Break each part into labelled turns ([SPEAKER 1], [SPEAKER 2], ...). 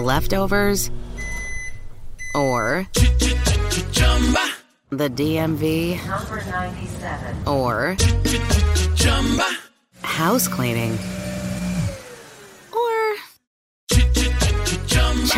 [SPEAKER 1] leftovers, or the DMV,
[SPEAKER 2] Number 97.
[SPEAKER 1] or house cleaning,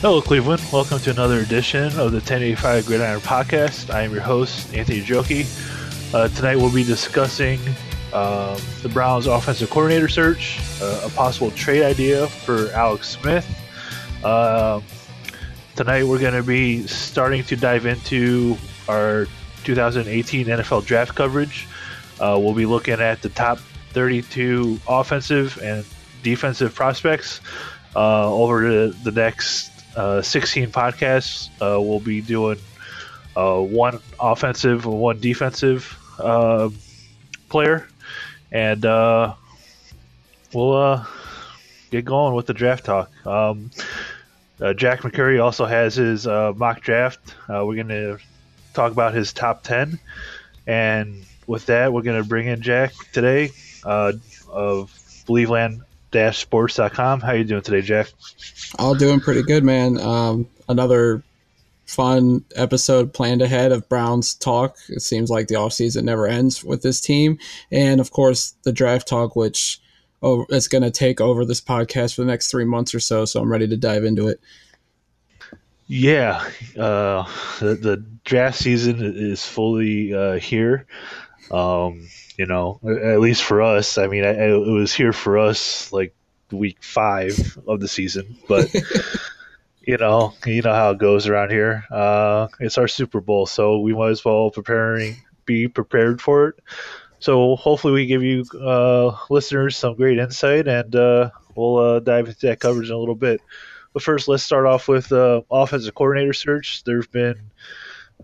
[SPEAKER 3] Hello, Cleveland. Welcome to another edition of the 1085 Gridiron Podcast. I am your host, Anthony Joki. Uh, tonight we'll be discussing um, the Browns' offensive coordinator search, uh, a possible trade idea for Alex Smith. Uh, tonight we're going to be starting to dive into our 2018 NFL draft coverage. Uh, we'll be looking at the top 32 offensive and defensive prospects uh, over the, the next uh, 16 podcasts. Uh, we'll be doing uh, one offensive, one defensive uh, player, and uh, we'll uh, get going with the draft talk. Um, uh, Jack McCurry also has his uh, mock draft. Uh, we're going to talk about his top 10. And with that, we're going to bring in Jack today uh, of Believeland sports.com. How are you doing today, Jack?
[SPEAKER 4] All doing pretty good, man. Um, another fun episode planned ahead of Browns talk. It seems like the offseason never ends with this team. And of course, the draft talk, which oh, it's going to take over this podcast for the next three months or so. So I'm ready to dive into it.
[SPEAKER 3] Yeah, uh, the, the draft season is fully uh, here. Um, you know, at least for us. I mean, I, it was here for us like week five of the season, but you know, you know how it goes around here. Uh, it's our Super Bowl, so we might as well preparing be prepared for it. So hopefully, we give you uh, listeners some great insight, and uh, we'll uh, dive into that coverage in a little bit. But first, let's start off with uh, offensive coordinator search. There's been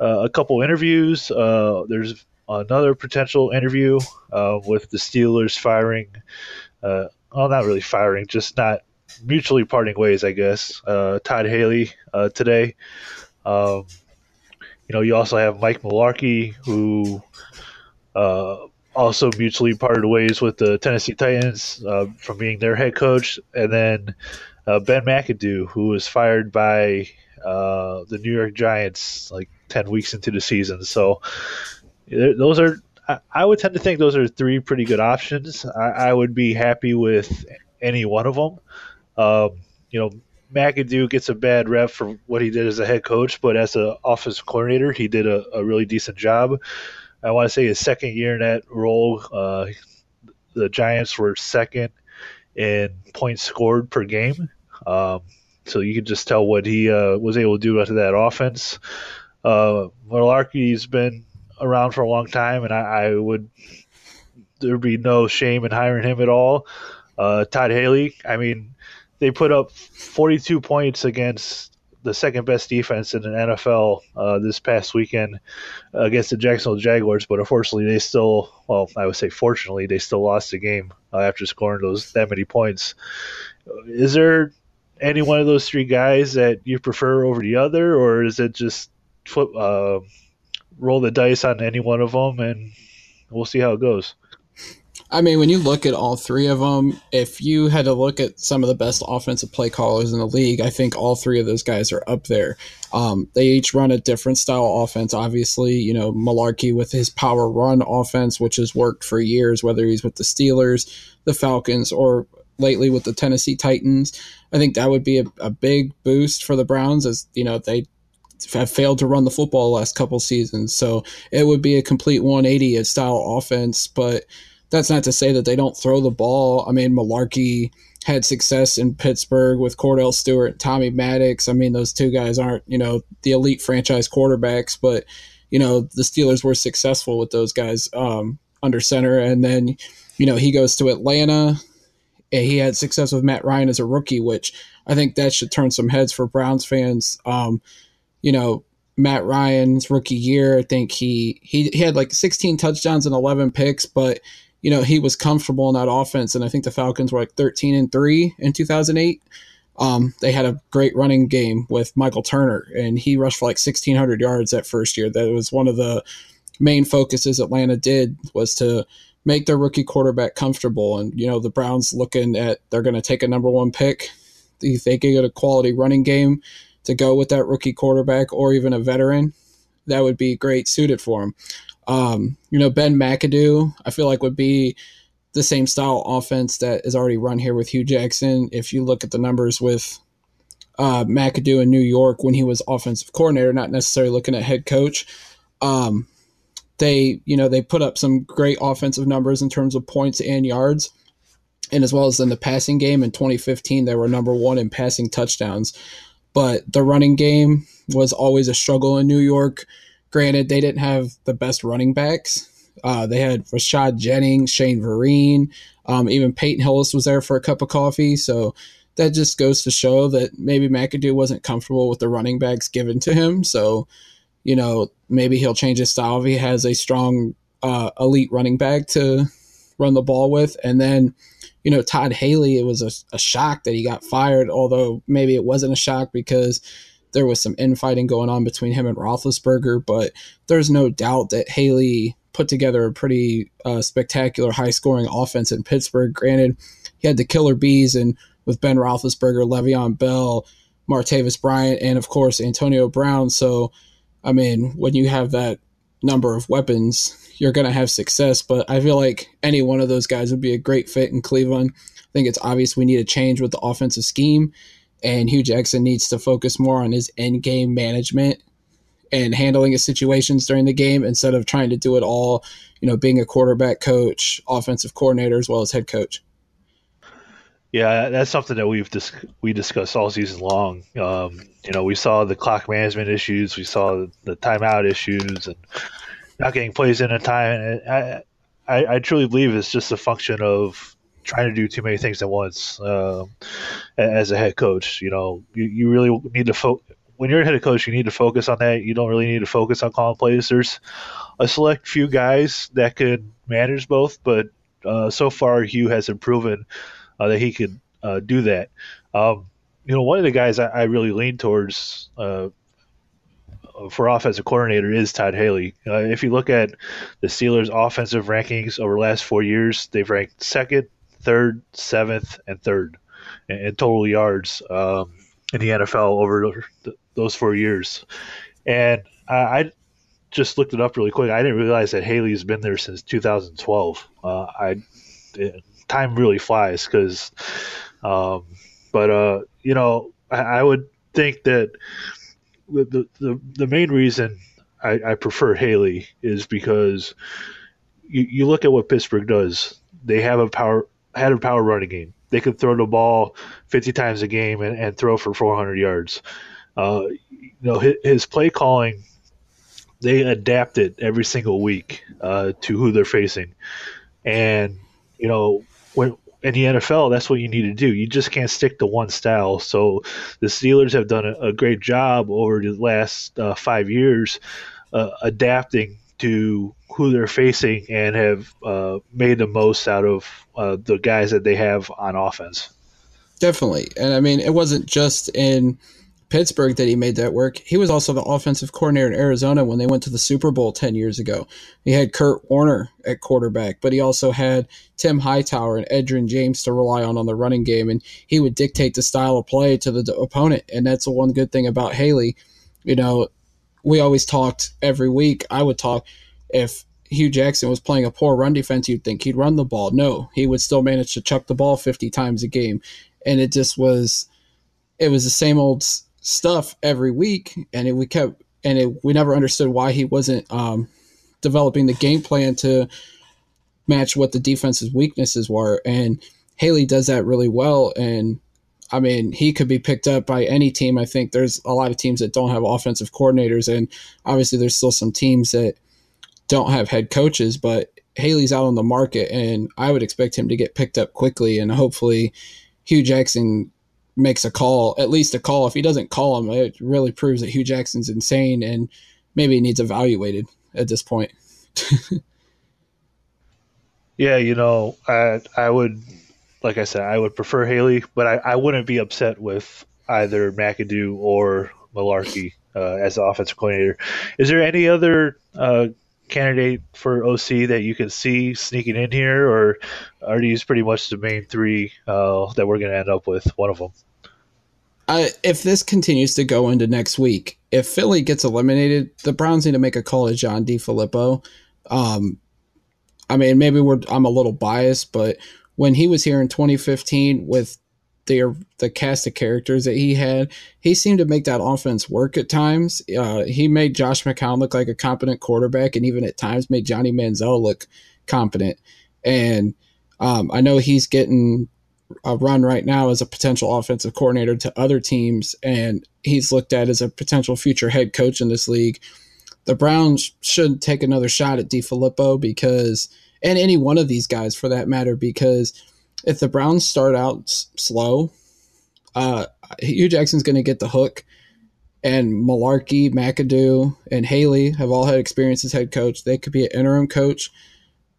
[SPEAKER 3] uh, a couple interviews. Uh, there's another potential interview uh, with the Steelers firing, uh, well, not really firing, just not mutually parting ways, I guess. Uh, Todd Haley uh, today. Um, you know, you also have Mike Mularkey, who uh, also mutually parted ways with the Tennessee Titans uh, from being their head coach, and then Ben McAdoo, who was fired by the New York Giants like ten weeks into the season. So those are I would tend to think those are three pretty good options. I, I would be happy with any one of them. Um, you know, McAdoo gets a bad rep for what he did as a head coach, but as an offensive coordinator, he did a, a really decent job. I want to say his second year in that role, uh, the Giants were second in points scored per game. Um, so you can just tell what he uh, was able to do to that offense. Uh, Mularkey's been around for a long time, and I, I would there'd be no shame in hiring him at all. Uh, Todd Haley, I mean, they put up 42 points against the second best defense in the NFL uh, this past weekend against the Jacksonville Jaguars, but unfortunately, they still, well, I would say fortunately, they still lost the game uh, after scoring those that many points. Is there any one of those three guys that you prefer over the other, or is it just flip? Roll the dice on any one of them, and we'll see how it goes.
[SPEAKER 4] I mean, when you look at all three of them, if you had to look at some of the best offensive play callers in the league, I think all three of those guys are up there. Um, they each run a different style offense. Obviously, you know, Mularkey with his power run offense, which has worked for years, whether he's with the Steelers, the Falcons, or lately with the Tennessee Titans. I think that would be a, a big boost for the Browns as, you know, they have failed to run the football the last couple seasons. So it would be a complete 180 style offense, but that's not to say that they don't throw the ball. I mean, Mularkey had success in Pittsburgh with Cordell Stewart, Tommy Maddox. I mean, those two guys aren't, you know, the elite franchise quarterbacks, but you know, the Steelers were successful with those guys um, under center. And then, you know, he goes to Atlanta. And he had success with Matt Ryan as a rookie, which I think that should turn some heads for Browns fans. Um, you know, Matt Ryan's rookie year, I think he, he he had like 16 touchdowns and 11 picks, but you know he was comfortable in that offense, and I think the Falcons were like 13 and three in 2008. Um, they had a great running game with Michael Turner, and he rushed for like 1,600 yards that first year. That was one of the main focuses Atlanta did was to make their rookie quarterback comfortable. And you know the Browns looking at they're going to take a number one pick. If they can get a quality running game to go with that rookie quarterback or even a veteran, that would be great suited for him. Um, you know Ben McAdoo, I feel like would be the same style offense that is already run here with Hue Jackson. If you look at the numbers with uh, McAdoo in New York when he was offensive coordinator, not necessarily looking at head coach, um, they you know they put up some great offensive numbers in terms of points and yards, and as well as in the passing game in 2015 they were number one in passing touchdowns. But the running game was always a struggle in New York. Granted, they didn't have the best running backs, uh, they had Rashad Jennings, Shane Vereen, um, even Peyton Hillis was there for a cup of coffee. So that just goes to show that maybe McAdoo wasn't comfortable with the running backs given to him. So, you know, maybe he'll change his style if he has a strong uh, elite running back to run the ball with. And then, you know, Todd Haley, it was a, a shock that he got fired, although maybe it wasn't a shock because there was some infighting going on between him and Roethlisberger. But there's no doubt that Haley put together a pretty uh, spectacular, high scoring offense in Pittsburgh. Granted, he had the killer bees and with Ben Roethlisberger, Le'Veon Bell, Martavis Bryant, and of course Antonio Brown. So, I mean, when you have that number of weapons, you're going to have success. But I feel like any one of those guys would be a great fit in Cleveland. I think it's obvious we need a change with the offensive scheme, and Hue Jackson needs to focus more on his end game management and handling his situations during the game instead of trying to do it all, you know, being a quarterback coach, offensive coordinator, as well as head coach.
[SPEAKER 3] Yeah, that's something that we've dis- we discussed all season long. Um, you know, we saw the clock management issues, we saw the timeout issues, and not getting plays in a time. I, I, I truly believe it's just a function of trying to do too many things at once um, as a head coach. You know, you, you really need to focus when you're a head coach, you need to focus on that. You don't really need to focus on calling plays. There's a select few guys that could manage both, but uh, so far Hue hasn't proven uh, that he could uh, do that. Um, you know, one of the guys I, I really lean towards uh, for offensive coordinator is Todd Haley. Uh, if you look at the Steelers' offensive rankings over the last four years, they've ranked second, third, seventh, and third in, in total yards um, in the NFL over those four years. And I, I, just looked it up really quick. I didn't realize that Haley's been there since 2012. Uh, I it, time really flies because, um, but uh, you know, I, I, would think that the the, the main reason I, I prefer Haley is because you, you look at what Pittsburgh does. They have a power had a power running game. They could throw the ball 50 times a game and, and throw for 400 yards. Uh, you know, his, his, play calling, they adapt it every single week uh, to who they're facing, and you know, when in the NFL, that's what you need to do. You just can't stick to one style. So the Steelers have done a, a great job over the last uh, five years uh, adapting to who they're facing and have uh, made the most out of uh, the guys that they have on offense.
[SPEAKER 4] Definitely, and I mean, it wasn't just in Pittsburgh that he made that work. He was also the offensive coordinator in Arizona when they went to the Super Bowl 10 years ago. He had Kurt Warner at quarterback, but he also had Tim Hightower and Edgerrin James to rely on on the running game, and he would dictate the style of play to the opponent. And that's the one good thing about Haley. You know, we always talked every week. I would talk if Hue Jackson was playing a poor run defense, you'd think he'd run the ball. No, he would still manage to chuck the ball 50 times a game. And it just was, it was the same old stuff every week, and it, we kept and it, we never understood why he wasn't um, developing the game plan to match what the defense's weaknesses were. And Haley does that really well. And I mean, he could be picked up by any team. I think there's a lot of teams that don't have offensive coordinators, and obviously there's still some teams that don't have head coaches. But Haley's out on the market, and I would expect him to get picked up quickly, and hopefully Hue Jackson makes a call, at least a call. If he doesn't call him, it really proves that Hue Jackson's insane and maybe he needs evaluated at this point.
[SPEAKER 3] yeah, you know, I I would, like I said, I would prefer Haley, but I, I wouldn't be upset with either McAdoo or Mularkey uh, as the offensive coordinator. Is there any other uh, candidate for OC that you can see sneaking in here, or are these pretty much the main three uh, that we're going to end up with? One of them.
[SPEAKER 4] Uh, if this continues to go into next week, if Philly gets eliminated, the Browns need to make a call to John DeFilippo. Um, I mean, maybe we're I'm a little biased, but when he was here in 2015 with the the cast of characters that he had, he seemed to make that offense work at times. Uh, he made Josh McCown look like a competent quarterback, and even at times made Johnny Manziel look competent. And um, I know he's getting a run right now as a potential offensive coordinator to other teams, and he's looked at as a potential future head coach in this league. The Browns should take another shot at DeFilippo because, and any one of these guys for that matter, because if the Browns start out s- slow, uh, Hue Jackson's going to get the hook, and Mularkey, McAdoo, and Haley have all had experience as head coach. They could be an interim coach.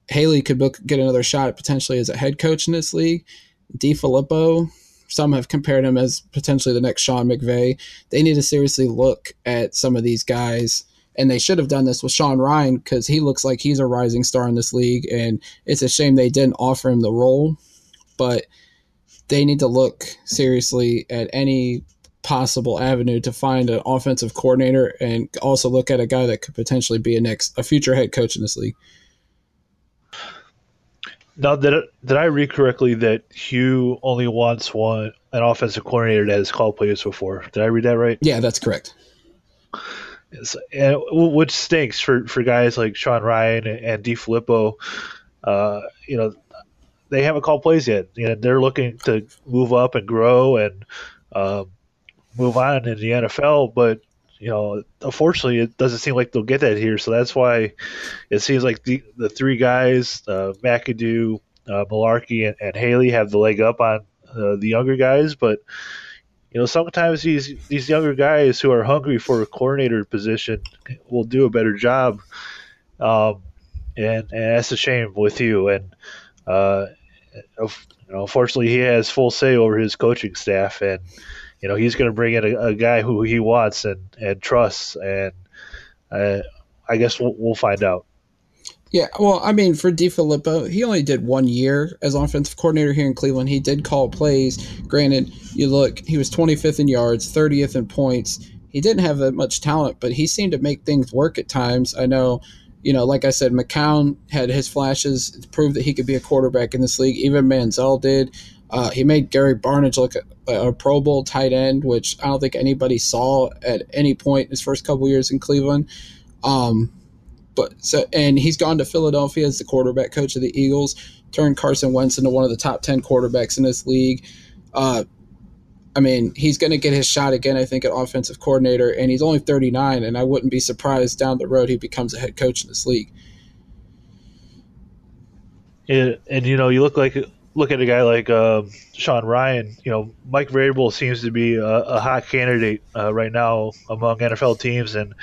[SPEAKER 4] Haley could book, get another shot potentially as a head coach in this league DeFilippo, some have compared him as potentially the next Sean McVay. They need to seriously look at some of these guys, and they should have done this with Sean Ryan because he looks like he's a rising star in this league, and it's a shame they didn't offer him the role. But they need to look seriously at any possible avenue to find an offensive coordinator and also look at a guy that could potentially be a next a future head coach in this league.
[SPEAKER 3] Now, did did I read correctly that Hue only wants one an offensive coordinator that has called plays before? Did I read that right?
[SPEAKER 4] Yeah, that's correct.
[SPEAKER 3] It's, and which stinks for, for guys like Sean Ryan and, and DeFilippo. Uh, you know, they haven't called plays yet. Know, they're looking to move up and grow and um, move on in the NFL, but you know, unfortunately, it doesn't seem like they'll get that here. So that's why it seems like the the three guys, uh, McAdoo, uh, Mularkey, and, and, Haley, have the leg up on uh, the younger guys. But you know, sometimes these these younger guys who are hungry for a coordinator position will do a better job. Um, and and that's a shame with you. And uh, you know, unfortunately, he has full say over his coaching staff and you know he's going to bring in a, a, guy who he wants and and trusts, and uh, I guess we'll, we'll find out.
[SPEAKER 4] Yeah, well, I mean, for DeFilippo, he only did one year as offensive coordinator here in Cleveland. He did call plays. Granted, you look, he was 25th in yards, 30th in points. He didn't have that much talent, but he seemed to make things work at times. I know, you know, like I said, McCown had his flashes to prove that he could be a quarterback in this league. Even Manziel did. Uh, he made Gary Barnidge look a, a, Pro Bowl tight end, which I don't think anybody saw at any point in his first couple years in Cleveland. Um, but so, and he's gone to Philadelphia as the quarterback coach of the Eagles, turned Carson Wentz into one of the top ten quarterbacks in this league. Uh, I mean, he's going to get his shot again, I think, at offensive coordinator, and he's only 39, and I wouldn't be surprised down the road he becomes a head coach in this league.
[SPEAKER 3] And, and you know, you look like look at a guy like uh, Sean Ryan, you know, Mike Vrabel seems to be a, a hot candidate uh, right now among NFL teams, and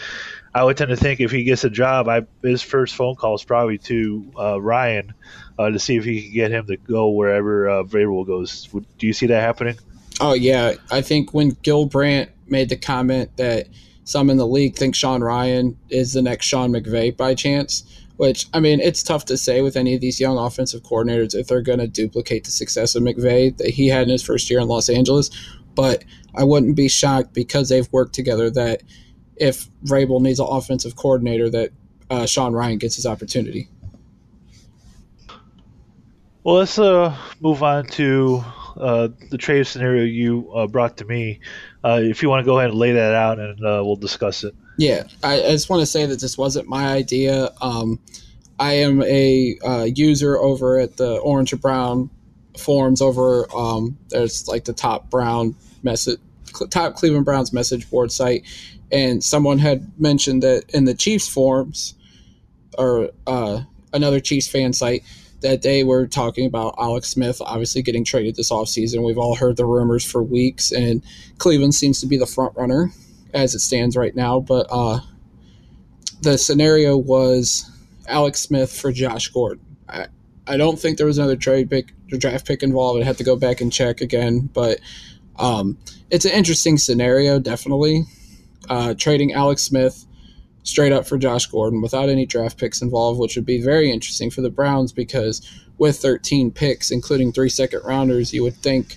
[SPEAKER 3] I would tend to think if he gets a job, I, his first phone call is probably to uh, Ryan uh, to see if he can get him to go wherever uh, Vrabel goes. Do you see that happening?
[SPEAKER 4] Oh yeah, I think when Gil Brandt made the comment that some in the league think Sean Ryan is the next Sean McVay by chance which I mean, it's tough to say with any of these young offensive coordinators if they're going to duplicate the success of McVay that he had in his first year in Los Angeles. But I wouldn't be shocked because they've worked together that if Vrabel needs an offensive coordinator, that uh, Sean Ryan gets his opportunity.
[SPEAKER 3] Well, let's uh, move on to uh, the trade scenario you uh, brought to me. Uh, if you want to go ahead and lay that out, and uh, we'll discuss it.
[SPEAKER 4] Yeah, I, I, just want to say that this wasn't my idea. Um, I am a uh, user over at the Orange and Brown forums. Over um, there's like the top Brown message, top Cleveland Browns message board site, and someone had mentioned that in the Chiefs forums or uh, another Chiefs fan site that day we're talking about Alex Smith obviously getting traded this offseason. We've all heard the rumors for weeks, and Cleveland seems to be the front runner as it stands right now. But uh, the scenario was Alex Smith for Josh Gordon. I, I don't think there was another trade pick or draft pick involved. I'd have to go back and check again, but um, it's an interesting scenario, definitely. Uh, trading Alex Smith straight up for Josh Gordon without any draft picks involved, which would be very interesting for the Browns because with 13 picks, including three second rounders, you would think,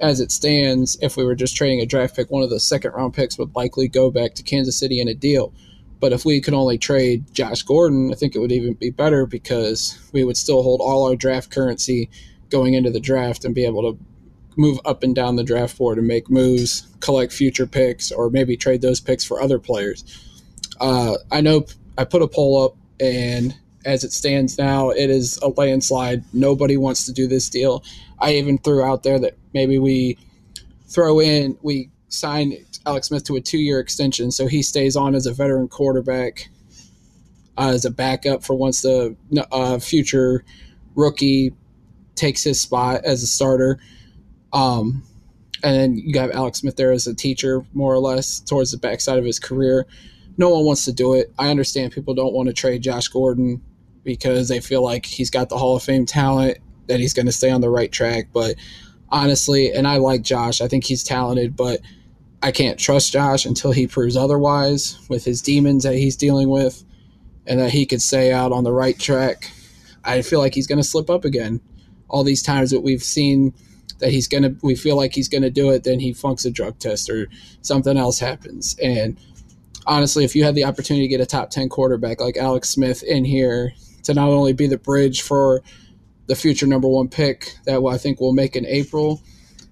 [SPEAKER 4] as it stands, if we were just trading a draft pick, one of the second round picks would likely go back to Kansas City in a deal. But if we could only trade Josh Gordon, I think it would even be better because we would still hold all our draft currency going into the draft and be able to move up and down the draft board and make moves, collect future picks, or maybe trade those picks for other players. Uh, I know I put a poll up, and as it stands now, it is a landslide. Nobody wants to do this deal. I even threw out there that maybe we throw in, we sign Alex Smith to a two year extension so he stays on as a veteran quarterback uh, as a backup for once the uh, future rookie takes his spot as a starter. Um, and then you got Alex Smith there as a teacher, more or less, towards the backside of his career. No one wants to do it. I understand people don't want to trade Josh Gordon because they feel like he's got the Hall of Fame talent, that he's going to stay on the right track. But honestly, and I like Josh, I think he's talented, but I can't trust Josh until he proves otherwise with his demons that he's dealing with and that he could stay out on the right track. I feel like he's going to slip up again. All these times that we've seen that he's going to, we feel like he's going to do it, then he funks a drug test or something else happens. And honestly, if you had the opportunity to get a top 10 quarterback like Alex Smith in here to not only be the bridge for the future number one pick that I think we'll make in April,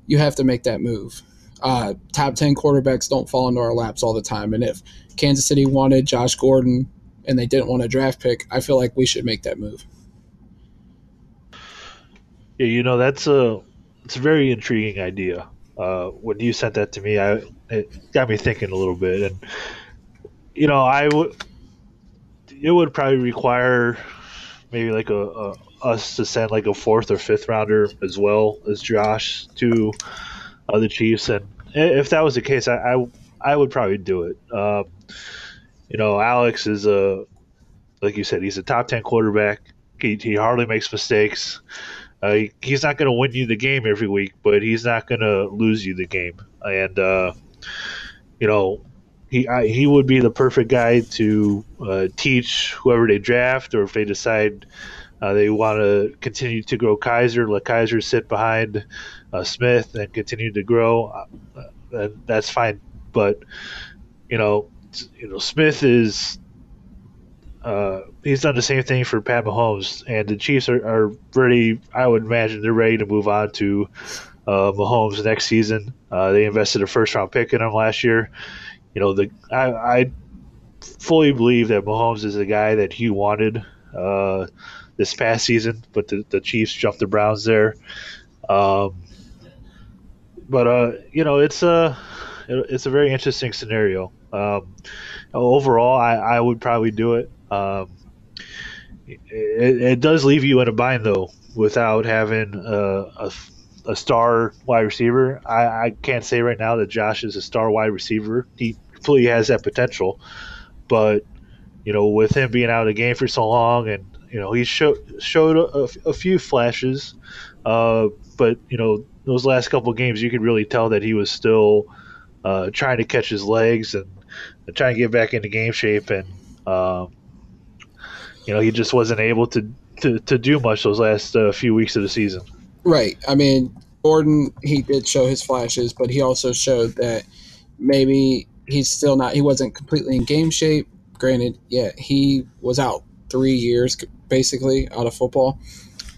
[SPEAKER 4] you have to make that move uh, top 10 quarterbacks don't fall into our laps all the time. And if Kansas City wanted Josh Gordon and they didn't want a draft pick, I feel like we should make that move.
[SPEAKER 3] Yeah, you know, that's a it's a very intriguing idea. Uh, when you sent that to me, I it got me thinking a little bit, and you know, I would it would probably require maybe like a, a us to send like a fourth or fifth rounder as well as Josh to uh, the Chiefs, and if that was the case, I I, I would probably do it. Uh, you know, Alex is a like you said, he's a top ten quarterback. He, he hardly makes mistakes. Uh, he, he's not going to win you the game every week, but he's not going to lose you the game. And uh, you know, he I, he would be the perfect guy to uh, teach whoever they draft, or if they decide uh, they want to continue to grow Kizer, let Kizer sit behind uh, Smith and continue to grow. Uh, that's fine, but you know, you know, Smith is uh, he's done the same thing for Pat Mahomes, and the Chiefs are, are ready. I would imagine they're ready to move on to uh, Mahomes next season. Uh, they invested a first round pick in him last year. You know, the I, I fully believe that Mahomes is the guy that he wanted uh, this past season, but the, the Chiefs jumped the Browns there. Um, but uh, you know, it's a it's a very interesting scenario. Um, overall, I, I would probably do it. Um, it, it, does leave you in a bind though, without having a, a, a star wide receiver. I, I can't say right now that Josh is a star wide receiver. He completely has that potential, but you know, with him being out of the game for so long, and you know, he showed showed a, a few flashes, uh, but you know, those last couple games, you could really tell that he was still uh, trying to catch his legs and, and trying to get back into game shape, and um, you know he just wasn't able to to, to do much those last uh, few weeks of the season.
[SPEAKER 4] Right. I mean, Gordon he did show his flashes, but he also showed that maybe he's still not. He wasn't completely in game shape. Granted, yeah, he was out three years basically out of football,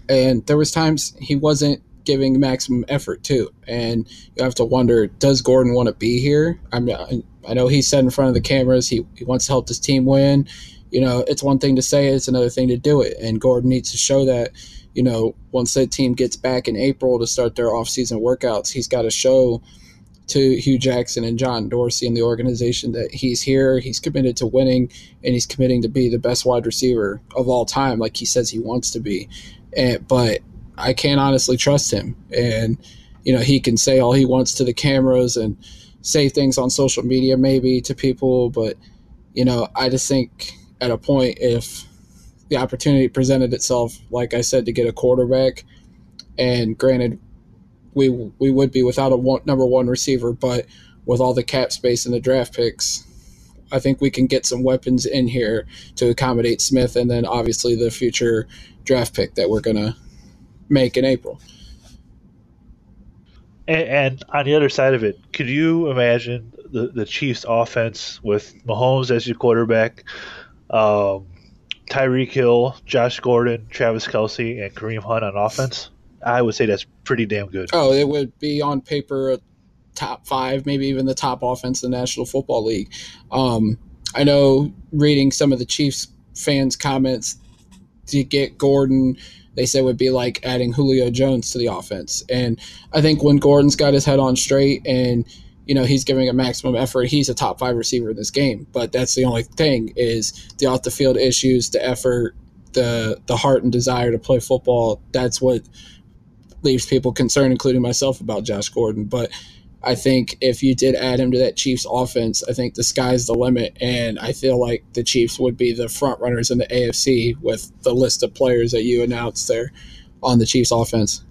[SPEAKER 4] and there was times he wasn't giving maximum effort too. And you have to wonder, does Gordon want to be here? I mean, I know he said in front of the cameras he, he wants to help his team win. You know, it's one thing to say it, it's another thing to do it. And Gordon needs to show that, you know, once that team gets back in April to start their offseason workouts, he's got to show to Hue Jackson and John Dorsey and the organization that he's here, he's committed to winning, and he's committing to be the best wide receiver of all time, like he says he wants to be. and, but I can't honestly trust him. And you know, he can say all he wants to the cameras and say things on social media, maybe to people, but you know, I just think at a point if the opportunity presented itself, like I said, to get a quarterback, and granted, we we would be without a one, number one receiver, but with all the cap space and the draft picks, I think we can get some weapons in here to accommodate Smith, and then obviously the future draft pick that we're gonna make in April.
[SPEAKER 3] And, and on the other side of it, could you imagine the, the Chiefs' offense with Mahomes as your quarterback, um, Tyreek Hill, Josh Gordon, Travis Kelce, and Kareem Hunt on offense? I would say that's pretty damn good.
[SPEAKER 4] Oh, it would be on paper top five, maybe even the top offense in the National Football League. Um, I know reading some of the Chiefs fans' comments to get Gordon, they said would be like adding Julio Jones to the offense. And I think when Gordon's got his head on straight and you know he's giving a maximum effort, he's a top five receiver in this game. But that's the only thing is the off the field issues, the effort, the the heart and desire to play football. That's what leaves people concerned, including myself, about Josh Gordon. But I think if you did add him to that Chiefs offense, I think the sky's the limit. And I feel like the Chiefs would be the front runners in the AFC with the list of players that you announced there on the Chiefs offense.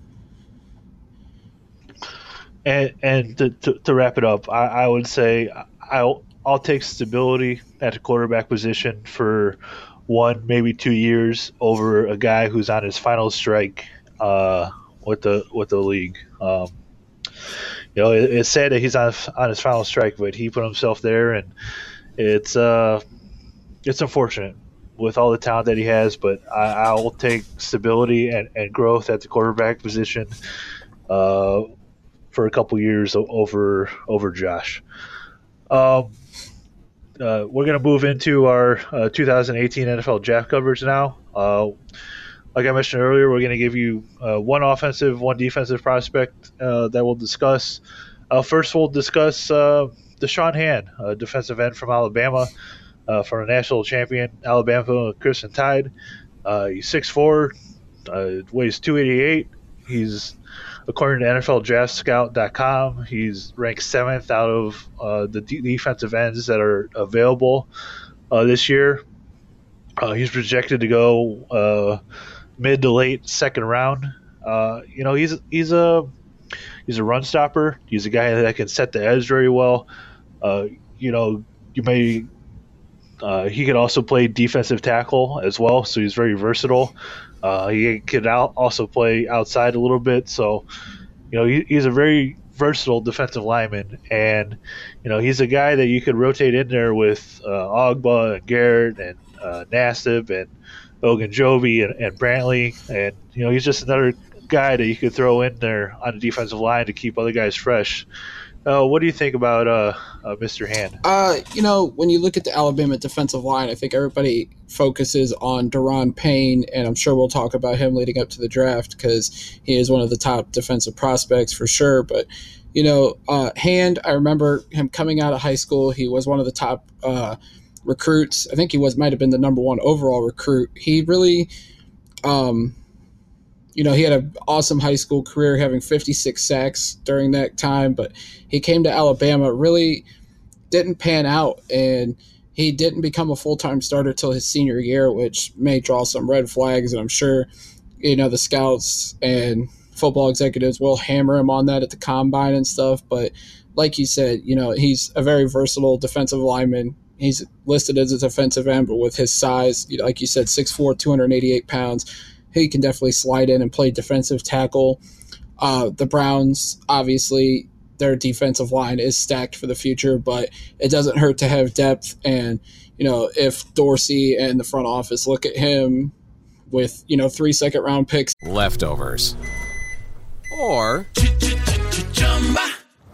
[SPEAKER 3] And, and to, to, to wrap it up, I, I would say I'll, I'll take stability at the quarterback position for one, maybe two years over a guy who's on his final strike uh, with the with the league. Um, you know, it, it's sad that he's on on his final strike, but he put himself there, and it's uh, it's unfortunate with all the talent that he has. But I, I will take stability and, and growth at the quarterback position uh, for a couple years over over Josh. Um, uh, we're going to move into our uh, 2018 NFL draft coverage now. Uh, like I mentioned earlier, we're going to give you uh, one offensive, one defensive prospect uh, that we'll discuss. Uh, first, we'll discuss uh, Da'Shawn Hand, a defensive end from Alabama, uh, from a national champion, Alabama Crimson Tide. Uh, he's 6'4", uh, weighs 288. He's, according to NFLDraftScout.com, he's ranked seventh out of uh, the defensive ends that are available this year. he's projected to go mid to late second round. Uh, you know, he's he's a he's a run stopper. He's a guy that can set the edge very well. Uh, you know, you may uh, he could also play defensive tackle as well, so he's very versatile. Uh, he could out, also play outside a little bit, so you know he, he's a very versatile defensive lineman, and you know he's a guy that you could rotate in there with uh, Ogbah and Garrett and uh, Nassib and Ogunjobi and, and Brantley, and you know he's just another guy that you could throw in there on the defensive line to keep other guys fresh. Uh, what do you think about uh, uh, Mr. Hand?
[SPEAKER 4] Uh, you know, when you look at the Alabama defensive line, I think everybody focuses on Da'Ron Payne, and I'm sure we'll talk about him leading up to the draft because he is one of the top defensive prospects for sure. But you know, uh, Hand, I remember him coming out of high school. He was one of the top uh, recruits. I think he was might have been the number one overall recruit. He really, um, you know, he had an awesome high school career, having 56 sacks during that time. But he came to Alabama, really didn't pan out, and he didn't become a full time starter till his senior year, which may draw some red flags. And I'm sure, you know, the scouts and football executives will hammer him on that at the combine and stuff. But like you said, you know, he's a very versatile defensive lineman He's listed as a defensive end, but with his size, like you said, 6'4", 288 pounds, he can definitely slide in and play defensive tackle. Uh, the Browns, obviously, their defensive line is stacked for the future, but it doesn't hurt to have depth. And, you know, if Dorsey and the front office look at him with, you know, three second round picks,
[SPEAKER 2] leftovers, or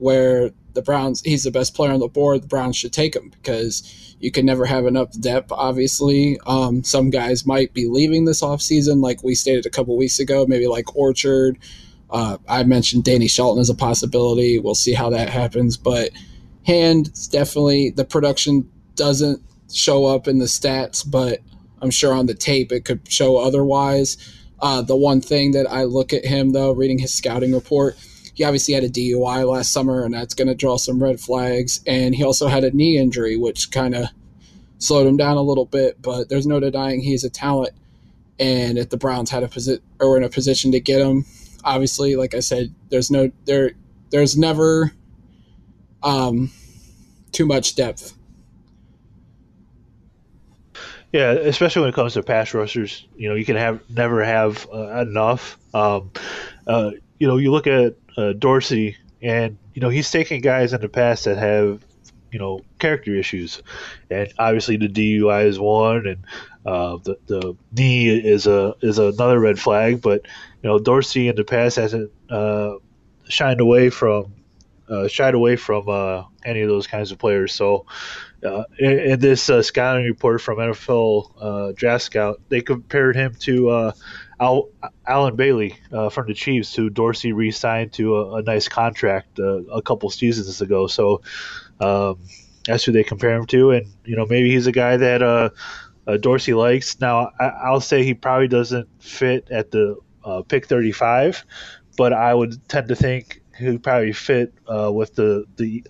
[SPEAKER 4] where the Browns, he's the best player on the board, the Browns should take him because you can never have enough depth, obviously. Um, some guys might be leaving this offseason, like we stated a couple weeks ago, maybe like Orchard. Uh, I mentioned Danny Shelton as a possibility. We'll see how that happens. But Hand, definitely, the production doesn't show up in the stats, but I'm sure on the tape it could show otherwise. Uh, the one thing that I look at him, though, reading his scouting report, he obviously had a DUI last summer, and that's going to draw some red flags. And he also had a knee injury, which kind of slowed him down a little bit. But there's no denying he's a talent. And if the Browns had a position or in a position to get him, obviously, like I said, there's no there. There's never um, too much depth
[SPEAKER 3] yeah, especially when it comes to pass rushers, you know, you can have never have uh, enough. Um, uh, you know, you look at uh, Dorsey, and you know he's taken guys in the past that have, you know, character issues, and obviously the DUI is one, and uh, the the knee is a is another red flag. But you know, Dorsey in the past hasn't uh, shined away from uh, shied away from any of those kinds of players. So uh, in, in, this uh, scouting report from NFL uh, Draft Scout, they compared him to uh, Al, Allen Bailey uh, from the Chiefs, who Dorsey re-signed to a, a nice contract uh, a couple seasons ago. So um, that's who they compare him to, and you know maybe he's a guy that Dorsey likes. Now I, will say he probably doesn't fit at the pick 35, but I would tend to think he'd probably fit with the the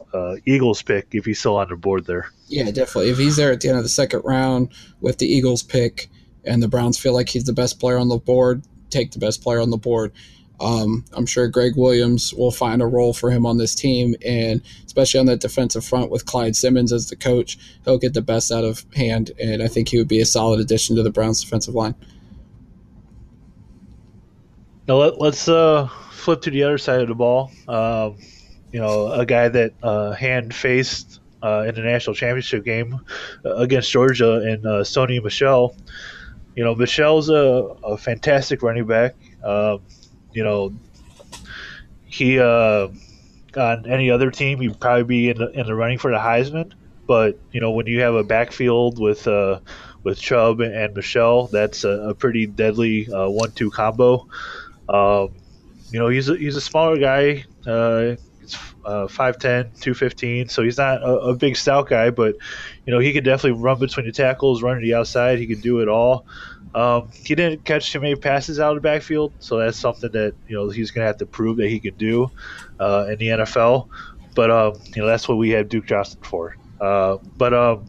[SPEAKER 3] Eagles pick if he's still on the board there.
[SPEAKER 4] Yeah, definitely. If he's there at the end of the second round with the Eagles pick and the Browns feel like he's the best player on the board, take the best player on the board. Um, I'm sure Gregg Williams will find a role for him on this team, and especially on that defensive front with Clyde Simmons as the coach, he'll get the best out of hand, and I think he would be a solid addition to the Browns' defensive line.
[SPEAKER 3] Now let, us uh, flip to the other side of the ball. Um, you know, a guy that uh, hand faced uh, in the national championship game uh, against Georgia and uh, Sony Michel. You know, Michel's a, a fantastic running back. Um, you know, he uh, on any other team he'd probably be in the, in the running for the Heisman. But you know, when you have a backfield with uh, with Chubb and Michel, that's a, a pretty deadly uh, one-two combo. Um, you know, he's a, he's a smaller guy. Uh, uh, 5'10", 215, so he's not a, a, big stout guy, but you know he could definitely run between the tackles, run to the outside. He could do it all. Um, he didn't catch too many passes out of the backfield, so that's something that you know he's going to have to prove that he can do uh, in the NFL. But um, you know that's what we have Duke Johnson for. Uh, but um,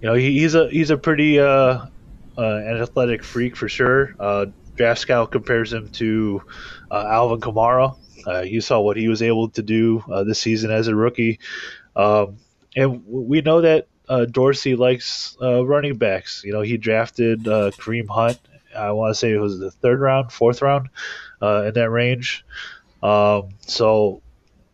[SPEAKER 3] you know he, he's a he's a pretty uh, uh, an athletic freak for sure. Uh, Draft Scout compares him to uh, Alvin Kamara, uh, you saw what he was able to do uh, this season as a rookie. Um, and we know that uh, Dorsey likes uh, running backs. You know, he drafted uh, Kareem Hunt. I want to say it was the third round, fourth round, uh, in that range. Um, so,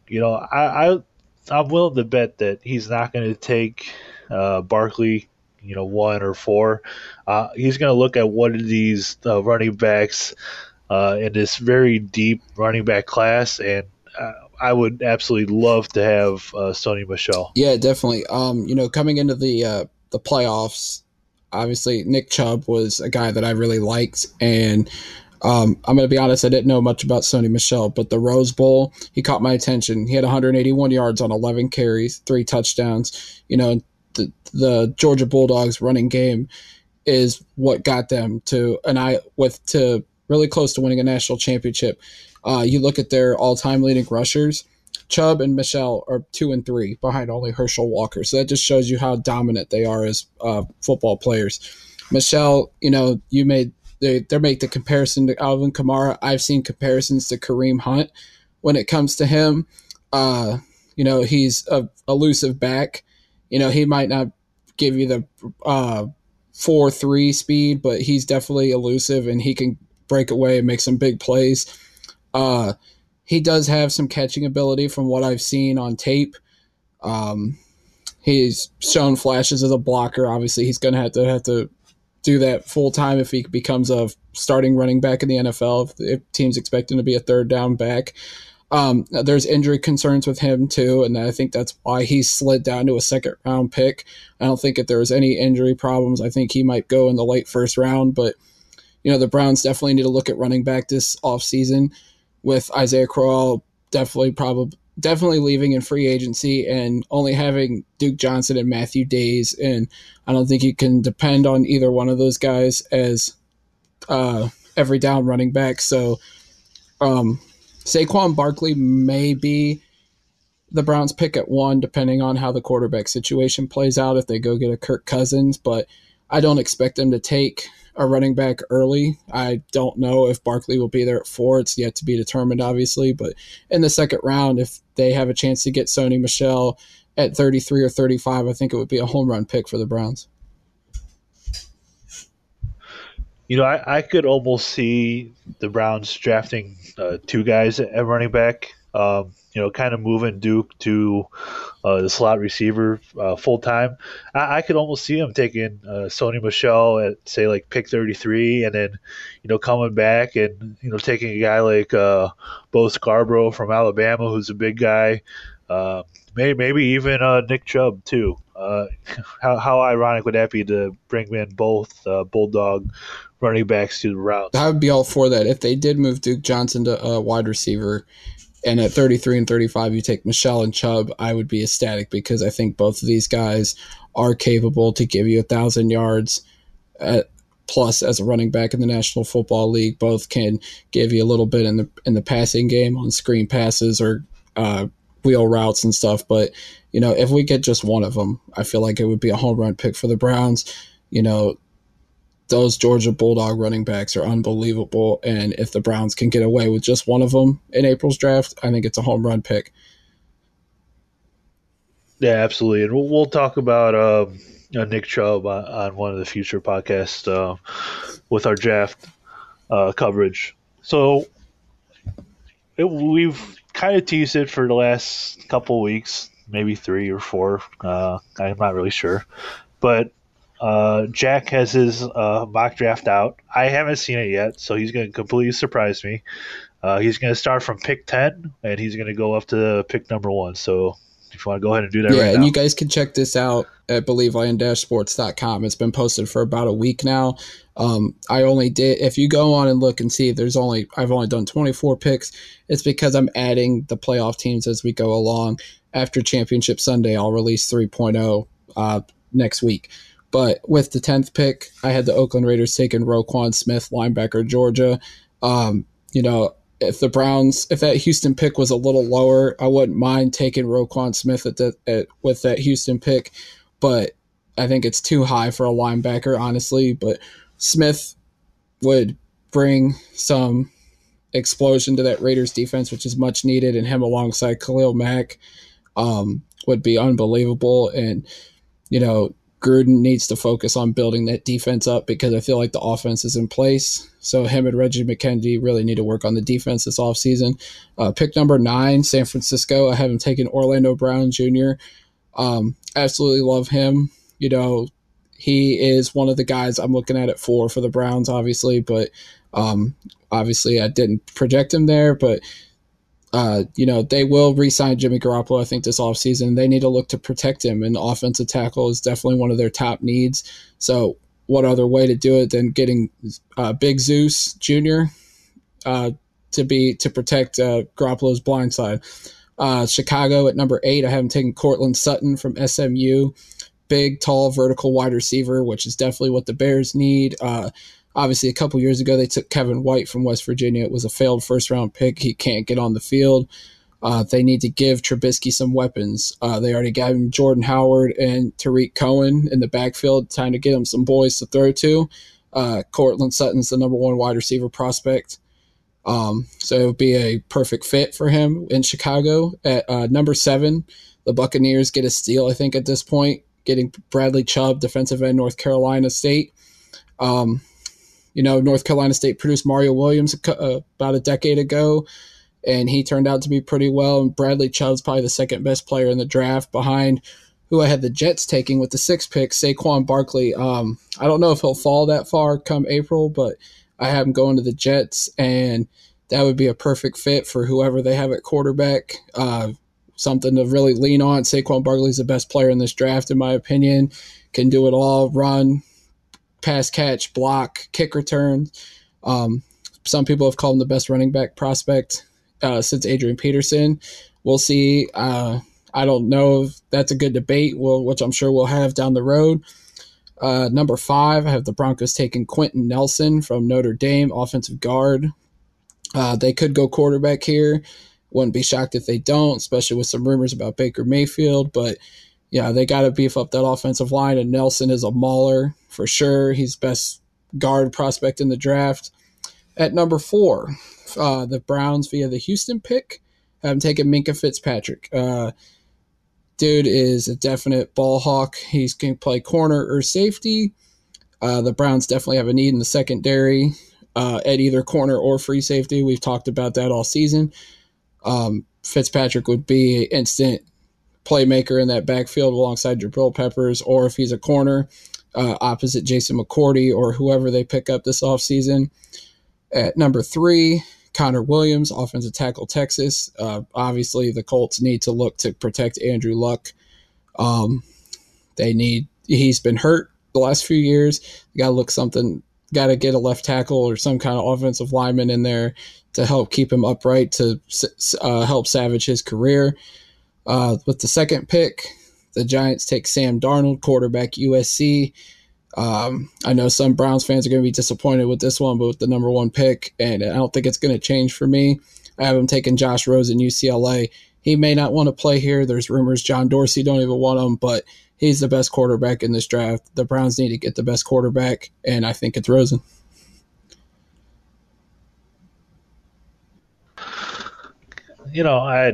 [SPEAKER 3] you know, I, I I'm willing to bet that he's not going to take Barkley you know one or four. Uh, he's going to look at what are these uh, running backs uh, in this very deep running back class, and uh, I would absolutely love to have uh, Sony Michel.
[SPEAKER 4] Yeah, definitely. Um, you know, coming into the uh, the playoffs, obviously Nick Chubb was a guy that I really liked, and um, I'm going to be honest, I didn't know much about Sony Michel, but the Rose Bowl, he caught my attention. He had 181 yards on 11 carries, three touchdowns. You know, the the Georgia Bulldogs running game is what got them to and I with to really close to winning a national championship. Uh, you look at their all-time leading rushers. Chubb and Michel are two and three behind only Herschel Walker. So that just shows you how dominant they are as uh, football players. Michel, you know, you made they they make the comparison to Alvin Kamara. I've seen comparisons to Kareem Hunt when it comes to him. Uh, you know, he's a elusive back. You know, he might not give you the uh, four three speed, but he's definitely elusive and he can break away and make some big plays. Uh, he does have some catching ability from what I've seen on tape. Um, he's shown flashes as a blocker. Obviously, he's going to have to have to do that full time if he becomes a starting running back in the NFL. If, if teams expect him to be a third down back. Um, there's injury concerns with him too, and I think that's why he slid down to a second round pick. I don't think if there was any injury problems, I think he might go in the late first round. But you know, the Browns definitely need to look at running back this offseason with Isaiah Crowell definitely probably definitely leaving in free agency and only having Duke Johnson and Matthew Dayes. And I don't think you can depend on either one of those guys as uh, every down running back. So um, Saquon Barkley may be the Browns pick at one, depending on how the quarterback situation plays out. If they go get a Kirk Cousins, but I don't expect them to take a running back early. I don't know if Barkley will be there at four. It's yet to be determined, obviously. But in the second round, if they have a chance to get Sony Michel at 33 or 35, I think it would be a home run pick for the Browns.
[SPEAKER 3] You know, I, I could almost see the Browns drafting uh, two guys at running back. Um, you know, kind of moving Duke to uh, the slot receiver uh, full time. I, I, could almost see him taking uh, Sony Michel at say like pick 33, and then you know coming back and you know taking a guy like uh, Bo Scarborough from Alabama, who's a big guy. Uh, maybe maybe even uh, Nick Chubb too. Uh, how, how ironic would that be to bring in both Bulldog running backs to the route?
[SPEAKER 4] I would be all for that if they did move Duke Johnson to a wide receiver and at 33 and 35 you take Michel and Chubb, I would be ecstatic because I think both of these guys are capable to give you a thousand yards at, plus as a running back in the National Football League. Both can give you a little bit in the in the passing game on screen passes or uh, wheel routes and stuff. But you know, if we get just one of them, I feel like it would be a home run pick for the Browns. You know, those Georgia Bulldog running backs are unbelievable. And if the Browns can get away with just one of them in April's draft, I think it's a home run pick.
[SPEAKER 3] Yeah, absolutely. And we'll, we'll talk about um, uh, Nick Chubb on, on, one of the future podcasts uh, with our draft uh, coverage. So it, we've kind of teased it for the last couple weeks, maybe three or four. Uh, I'm not really sure. But uh, Jack has his uh, mock draft out. I haven't seen it yet, so he's going to completely surprise me. Uh, he's going to start from pick 10, and he's going to go up to pick number one. So if you want to go ahead and do that
[SPEAKER 4] yeah,
[SPEAKER 3] right
[SPEAKER 4] and
[SPEAKER 3] now.
[SPEAKER 4] you guys can check this out at believeland-sports.com. It's been posted for about a week now. Um, I only did, if you go on and look and see, there's only, I've only done 24 picks. It's because I'm adding the playoff teams as we go along. After Championship Sunday, I'll release 3.0 uh, next week. But with the 10th pick, I had the Oakland Raiders taking Roquan Smith, linebacker, Georgia. Um, you know, if the Browns, if that Houston pick was a little lower, I wouldn't mind taking Roquan Smith at the, at, with that Houston pick. But I think it's too high for a linebacker, honestly. But Smith would bring some explosion to that Raiders defense, which is much needed, and him alongside Khalil Mack um, would be unbelievable. And, you know, Gruden needs to focus on building that defense up because I feel like the offense is in place. So him and Reggie McKenzie really need to work on the defense this offseason. Uh, pick number nine, San Francisco. I have him taken Orlando Brown Jr. Um, absolutely love him. You know, he is one of the guys I'm looking at it for for the Browns, obviously, but um, obviously I didn't project him there, but uh, you know, they will re-sign Jimmy Garoppolo, I think, this offseason. They need to look to protect him, and offensive tackle is definitely one of their top needs. So, what other way to do it than getting uh, Big Zeus Jr. Uh, to be to protect uh, Garoppolo's blind side? Uh, Chicago at number eight, I have him taking Courtland Sutton from SMU. Big, tall, vertical wide receiver, which is definitely what the Bears need. Obviously, a couple years ago, they took Kevin White from West Virginia. It was a failed first round pick. He can't get on the field. Uh, they need to give Trubisky some weapons. Uh, they already got him Jordan Howard and Tarik Cohen in the backfield, trying to get him some boys to throw to. Uh, Courtland Sutton's the number one wide receiver prospect. Um, so it would be a perfect fit for him in Chicago. At uh, number seven, the Buccaneers get a steal, I think, at this point, getting Bradley Chubb, defensive end, North Carolina State. Um, you know, North Carolina State produced Mario Williams uh, about a decade ago, and he turned out to be pretty well. And Bradley Chubb's probably the second best player in the draft behind who I had the Jets taking with the six pick, Saquon Barkley. Um, I don't know if he'll fall that far come April, but I have him going to the Jets, and that would be a perfect fit for whoever they have at quarterback. Uh, something to really lean on. Saquon Barkley's the best player in this draft, in my opinion. Can do it all: run, pass, catch, block, kick return. Um, some people have called him the best running back prospect uh, since Adrian Peterson. We'll see. Uh, I don't know if that's a good debate, which I'm sure we'll have down the road. Uh, number five, I have the Broncos taking Quenton Nelson from Notre Dame, offensive guard. Uh, they could go quarterback here. Wouldn't be shocked if they don't, especially with some rumors about Baker Mayfield. But yeah, they got to beef up that offensive line. And Nelson is a mauler for sure. He's best guard prospect in the draft. At number four, uh, the Browns via the Houston pick have taken Minkah Fitzpatrick. Uh, dude is a definite ball hawk. He's to play corner or safety. Uh, the Browns definitely have a need in the secondary uh, at either corner or free safety. We've talked about that all season. Um, Fitzpatrick would be instant playmaker in that backfield alongside Jabril Peppers, or if he's a corner, uh, opposite Jason McCourty or whoever they pick up this offseason. At number three, Connor Williams, offensive tackle, Texas. Uh, obviously, the Colts need to look to protect Andrew Luck. Um, they need. He's been hurt the last few years. Got to look something. Got to get a left tackle or some kind of offensive lineman in there to help keep him upright to uh, help savage his career. Uh, with the second pick, the Giants take Sam Darnold, quarterback USC. Um, I know some Browns fans are going to be disappointed with this one, but with the number one pick, and I don't think it's going to change for me. I have him taking Josh Rosen, UCLA. He may not want to play here. There's rumors John Dorsey don't even want him, but he's the best quarterback in this draft. The Browns need to get the best quarterback, and I think it's Rosen.
[SPEAKER 3] You know, I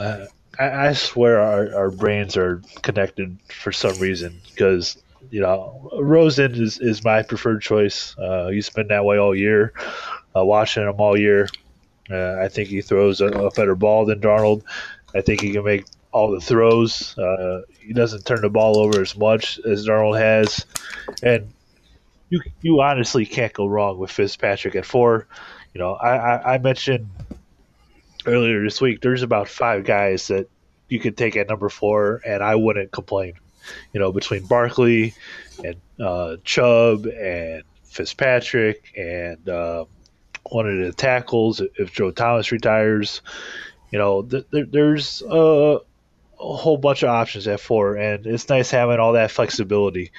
[SPEAKER 3] uh, I, swear our, our brains are connected for some reason because you know, Rosen is, is my preferred choice. Uh, he's been that way all year. Uh, watching him all year, uh, I think he throws a, a, better ball than Darnold. I think he can make all the throws. Uh, he doesn't turn the ball over as much as Darnold has, and you you honestly can't go wrong with Fitzpatrick at four. You know, I, I, I mentioned earlier this week. There's about five guys that you could take at number four, and I wouldn't complain you know, between Barkley and uh, Chubb and Fitzpatrick and uh, one of the tackles if Joe Thomas retires. You know, th- th- there's a whole bunch of options at four, and it's nice having all that flexibility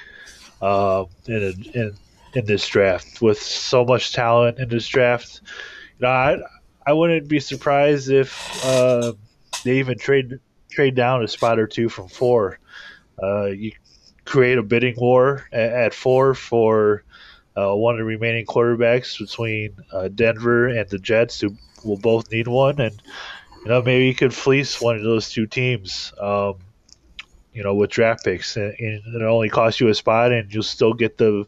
[SPEAKER 3] uh, in, a, in in this draft with so much talent in this draft. You know, I I wouldn't be surprised if uh, they even trade trade down a spot or two from four uh, you create a bidding war at, at four for uh, one of the remaining quarterbacks between uh, Denver and the Jets, who will both need one, and you know maybe you could fleece one of those two teams. Um, you know, with draft picks, and, and it only costs you a spot, and you'll still get the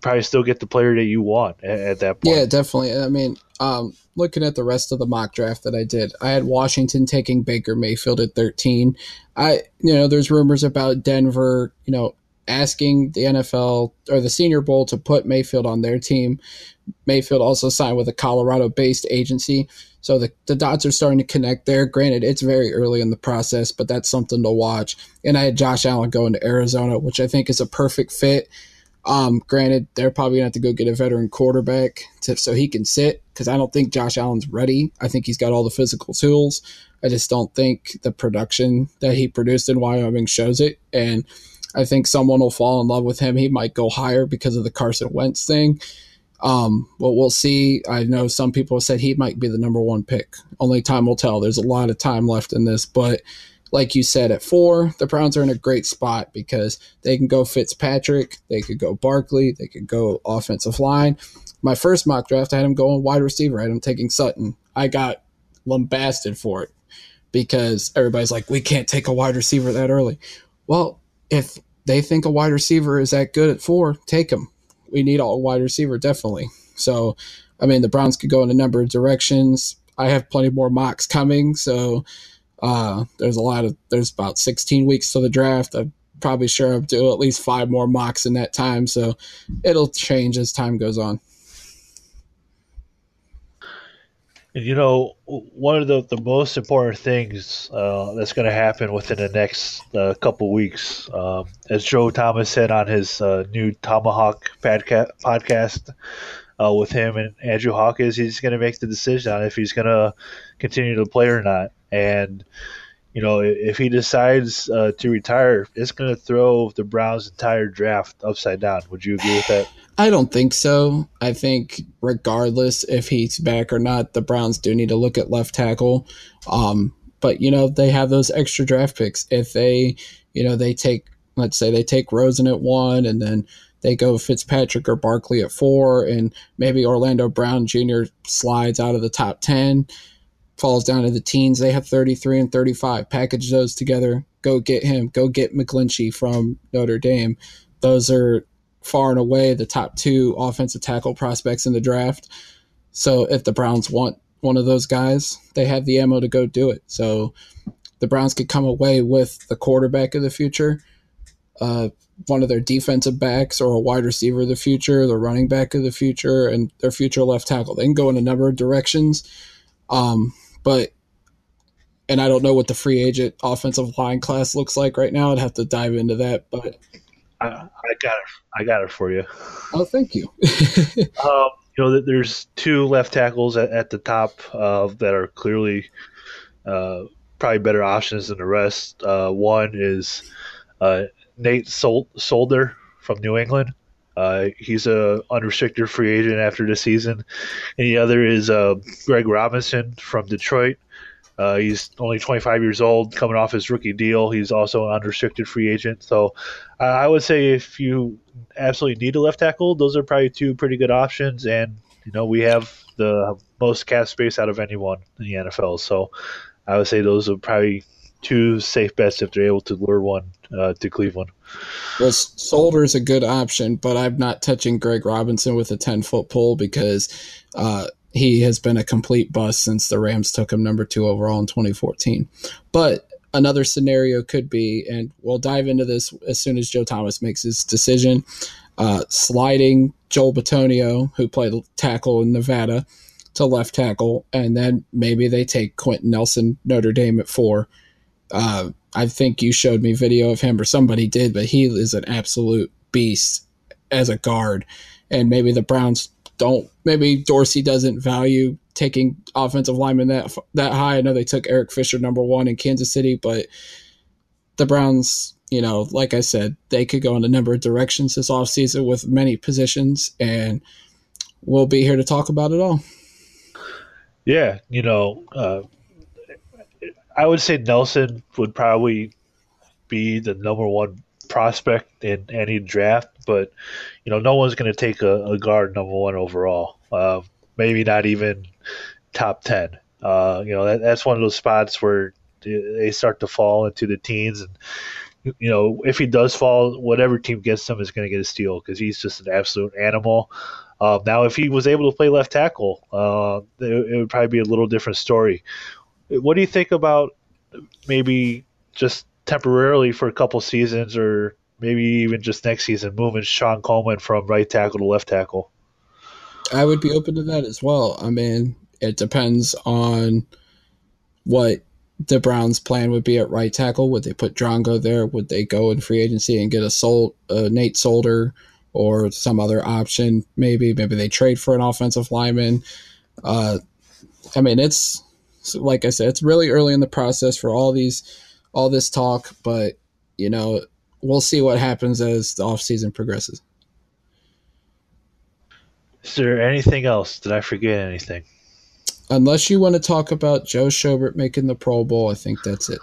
[SPEAKER 3] probably still get the player that you want at, at that point.
[SPEAKER 4] Yeah, definitely. I mean, um, looking at the rest of the mock draft that I did, I had Washington taking Baker Mayfield at 13. I, you know, there's rumors about Denver, you know, asking the NFL or the Senior Bowl to put Mayfield on their team. Mayfield also signed with a Colorado based agency. So the, the dots are starting to connect there. Granted, it's very early in the process, but that's something to watch. And I had Josh Allen going to Arizona, which I think is a perfect fit. Um, granted, they're probably gonna have to go get a veteran quarterback to, so he can sit because I don't think Josh Allen's ready. I think he's got all the physical tools. I just don't think the production that he produced in Wyoming shows it. And I think someone will fall in love with him. He might go higher because of the Carson Wentz thing. Um, but we'll see. I know some people said he might be the number one pick. Only time will tell. There's a lot of time left in this, but like you said, at four, the Browns are in a great spot because they can go Fitzpatrick, they could go Barkley, they could go offensive line. My first mock draft, I had him going wide receiver. I had him taking Sutton. I got lambasted for it because everybody's like, we can't take a wide receiver that early. Well, if they think a wide receiver is that good at four, take him. We need a wide receiver, definitely. So, I mean, the Browns could go in a number of directions. I have plenty more mocks coming, so Uh, there's a lot of there's about 16 weeks to the draft. I'm probably sure I'll do at least five more mocks in that time, so it'll change as time goes on.
[SPEAKER 3] And you know, one of the, the most important things uh, that's going to happen within the next uh, couple weeks, um, as Joe Thomas said on his uh, new ThomaHawk podca- podcast uh, with him and Andrew Hawk, is he's going to make the decision on if he's going to continue to play or not. And you know, if he decides uh, to retire, it's going to throw the Browns' entire draft upside down. Would you agree with that?
[SPEAKER 4] I don't think so. I think regardless if he's back or not, the Browns do need to look at left tackle. Um, but you know, they have those extra draft picks. If they, you know, they take, let's say they take Rosen at one, and then they go Fitzpatrick or Barkley at four, and maybe Orlando Brown Jr. slides out of the top ten falls down to the teens. They have 33 and 35. Package those together. Go get him. Go get McGlinchey from Notre Dame. Those are far and away the top two offensive tackle prospects in the draft. So if the Browns want one of those guys, they have the ammo to go do it. So the Browns could come away with the quarterback of the future, uh, one of their defensive backs, or a wide receiver of the future, the running back of the future, and their future left tackle. They can go in a number of directions. Um, but and I don't know what the free agent offensive line class looks like right now. I'd have to dive into that, but
[SPEAKER 3] I, I got it. I got it for you.
[SPEAKER 4] Oh, thank you.
[SPEAKER 3] um, you know, there's two left tackles at, at the top uh, that are clearly uh, probably better options than the rest. Uh, one is uh, Nate Sol- Solder from New England. Uh, he's a unrestricted free agent after the season. And the other is uh, Greg Robinson from Detroit. Uh, he's only 25 years old, coming off his rookie deal. He's also an unrestricted free agent. So I would say if you absolutely need a left tackle, those are probably two pretty good options. And, you know, we have the most cap space out of anyone in the NFL. So I would say those are probably two safe bets if they're able to lure one uh, to Cleveland.
[SPEAKER 4] Well, Solder is a good option, but I'm not touching Greg Robinson with a 10 foot pole because uh, he has been a complete bust since the Rams took him number two overall in 2014. But another scenario could be, and we'll dive into this as soon as Joe Thomas makes his decision, uh, sliding Joel Bitonio, who played tackle in Nevada, to left tackle, and then maybe they take Quenton Nelson, Notre Dame at four. Uh, I think you showed me video of him or somebody did, but he is an absolute beast as a guard. And maybe the Browns don't. Maybe Dorsey doesn't value taking offensive linemen that that high. I know they took Eric Fisher number one in Kansas City, but the Browns, you know, like I said, they could go in a number of directions this offseason with many positions, and we'll be here to talk about it all.
[SPEAKER 3] Yeah, you know, uh, I would say Nelson would probably be the number one prospect in any draft, but you know, no one's going to take a, a, guard number one overall. Uh, maybe not even top ten. Uh, you know, that, that's one of those spots where they start to fall into the teens, and you know, if he does fall, whatever team gets him is going to get a steal because he's just an absolute animal. Uh, now, if he was able to play left tackle, uh, it, it would probably be a little different story. What do you think about maybe just temporarily for a couple seasons, or maybe even just next season, moving Shon Coleman from right tackle to left tackle?
[SPEAKER 4] I would be open to that as well. I mean, it depends on what the Browns' plan would be at right tackle. Would they put Drango there? Would they go in free agency and get a Sol- uh, Nate Solder or some other option? Maybe maybe they trade for an offensive lineman. Uh, I mean, it's so like I said, it's really early in the process for all these, all this talk, but you know, we'll see what happens as the off season progresses.
[SPEAKER 3] Is there anything else? Did I forget anything?
[SPEAKER 4] Unless you want to talk about Joe Schobert making the Pro Bowl, I think that's it.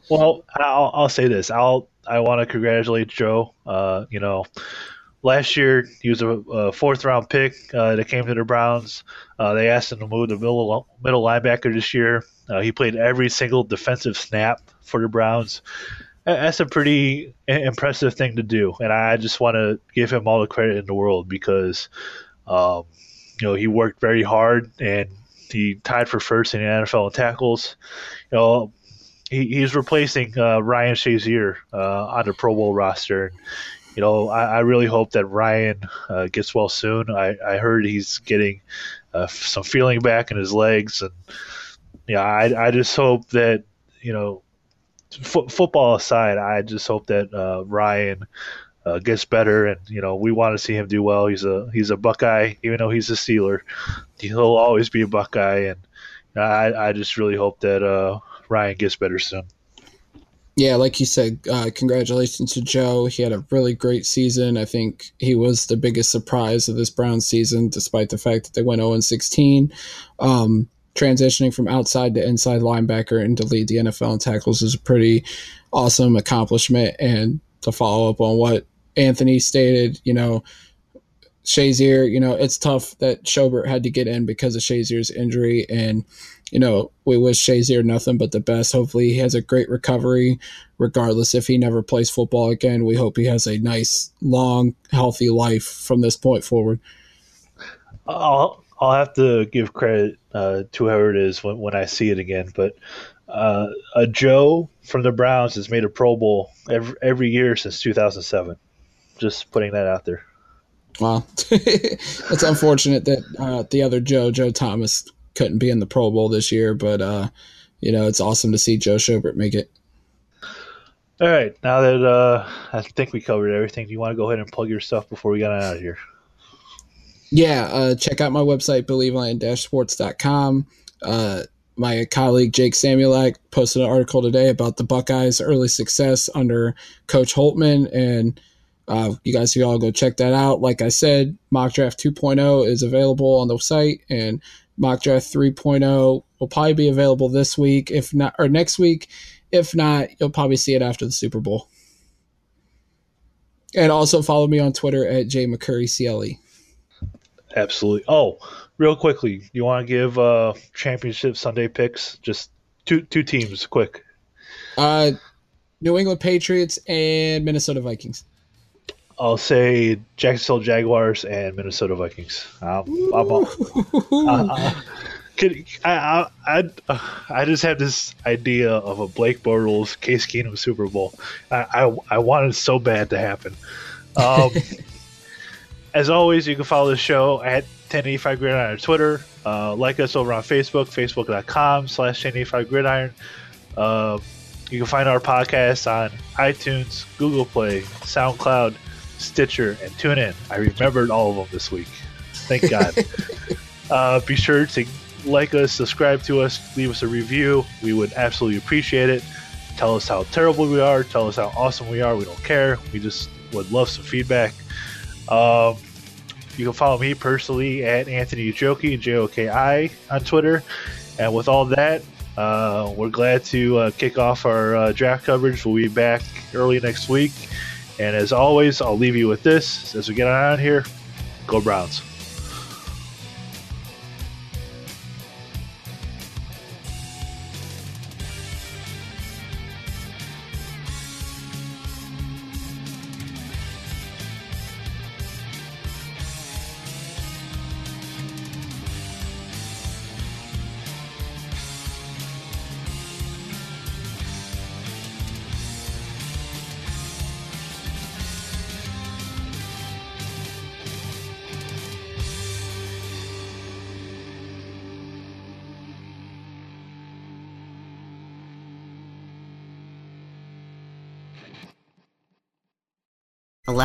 [SPEAKER 3] well, I'll, I'll say this. I'll I want to congratulate Joe. Uh, you know, last year he was a, a fourth round pick uh, that came to the Browns. Uh, they asked him to move to middle middle linebacker this year. Uh, he played every single defensive snap for the Browns. That's a pretty impressive thing to do, and I just want to give him all the credit in the world because, um, you know, he worked very hard and he tied for first in the NFL in tackles. You know, he, he's replacing uh, Ryan Shazier uh, on the Pro Bowl roster. You know, I, I really hope that Ryan uh, gets well soon. I, I heard he's getting uh, some feeling back in his legs, and yeah, I, I just hope that you know, f- football aside, I just hope that uh, Ryan uh, gets better, and you know we want to see him do well. He's a he's a Buckeye, even though he's a Steeler. He'll always be a Buckeye, and I I just really hope that uh, Ryan gets better soon.
[SPEAKER 4] Yeah, like you said, uh, congratulations to Joe. He had a really great season. I think he was the biggest surprise of this Brown season, despite the fact that they went 0 16. Um, transitioning from outside to inside linebacker and to lead the NFL in tackles is a pretty awesome accomplishment. And to follow up on what Anthony stated, you know, Shazier, you know, it's tough that Schobert had to get in because of Shazier's injury. And, you know, we wish Shazier nothing but the best. Hopefully he has a great recovery, regardless if he never plays football again. We hope he has a nice, long, healthy life from this point forward.
[SPEAKER 3] I'll, I'll have to give credit uh, to whoever it is when, when I see it again. But uh, a Joe from the Browns has made a Pro Bowl every, every year since 2007. Just putting that out there.
[SPEAKER 4] Wow, it's unfortunate that uh, the other Joe, Joe Thomas, couldn't be in the Pro Bowl this year, but uh, you know it's awesome to see Joe Schobert make it.
[SPEAKER 3] All right, now that uh, I think we covered everything, do you want to go ahead and plug your stuff before we get out of here?
[SPEAKER 4] Yeah, uh, check out my website, believeland-sports.com. Uh, my colleague Jake Samuelak posted an article today about the Buckeyes' early success under Coach Holtmann, and uh, you guys can all go check that out. Like I said, Mock Draft 2.0 is available on the site, and Mock Draft 3.0 will probably be available this week, if not, or next week. If not, you'll probably see it after the Super Bowl. And also follow me on Twitter at jmccurrycle.
[SPEAKER 3] Absolutely. Oh, real quickly, you want to give uh, championship Sunday picks? Just two two teams, quick.
[SPEAKER 4] Uh, New England Patriots and Minnesota Vikings.
[SPEAKER 3] I'll say Jacksonville Jaguars and Minnesota Vikings. Um, I'm, uh, uh, could, I, I, I, I, just have this idea of a Blake Bortles Case Keenum Super Bowl. I, I, I want it so bad to happen. Um, as always, you can follow the show at 1085 Gridiron on Twitter. Uh, like us over on Facebook, facebook.com slash 1085 Gridiron. Uh, you can find our podcast on iTunes, Google Play, SoundCloud, Stitcher, and TuneIn. I remembered all of them this week. Thank God. uh, be sure to like us, subscribe to us, leave us a review. We would absolutely appreciate it. Tell us how terrible we are. Tell us how awesome we are. We don't care. We just would love some feedback. Um, you can follow me personally at Anthony Joki, J O K I, on Twitter. And with all that, uh, we're glad to uh, kick off our uh, draft coverage. We'll be back early next week. And as always, I'll leave you with this as we get on out here. Go Browns.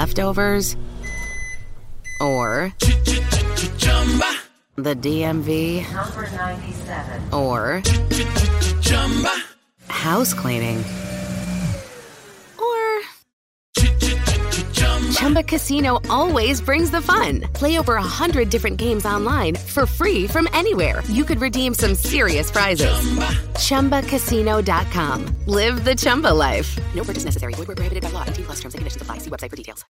[SPEAKER 1] Leftovers, or the DMV, or house cleaning, or Chumba Casino always brings the fun. Play over a hundred different games online for free from anywhere. You could redeem some serious prizes. Chumba. ChumbaCasino.com. Live the Chumba life. No purchase necessary. Void where prohibited by law. T plus terms and conditions apply. See website for details.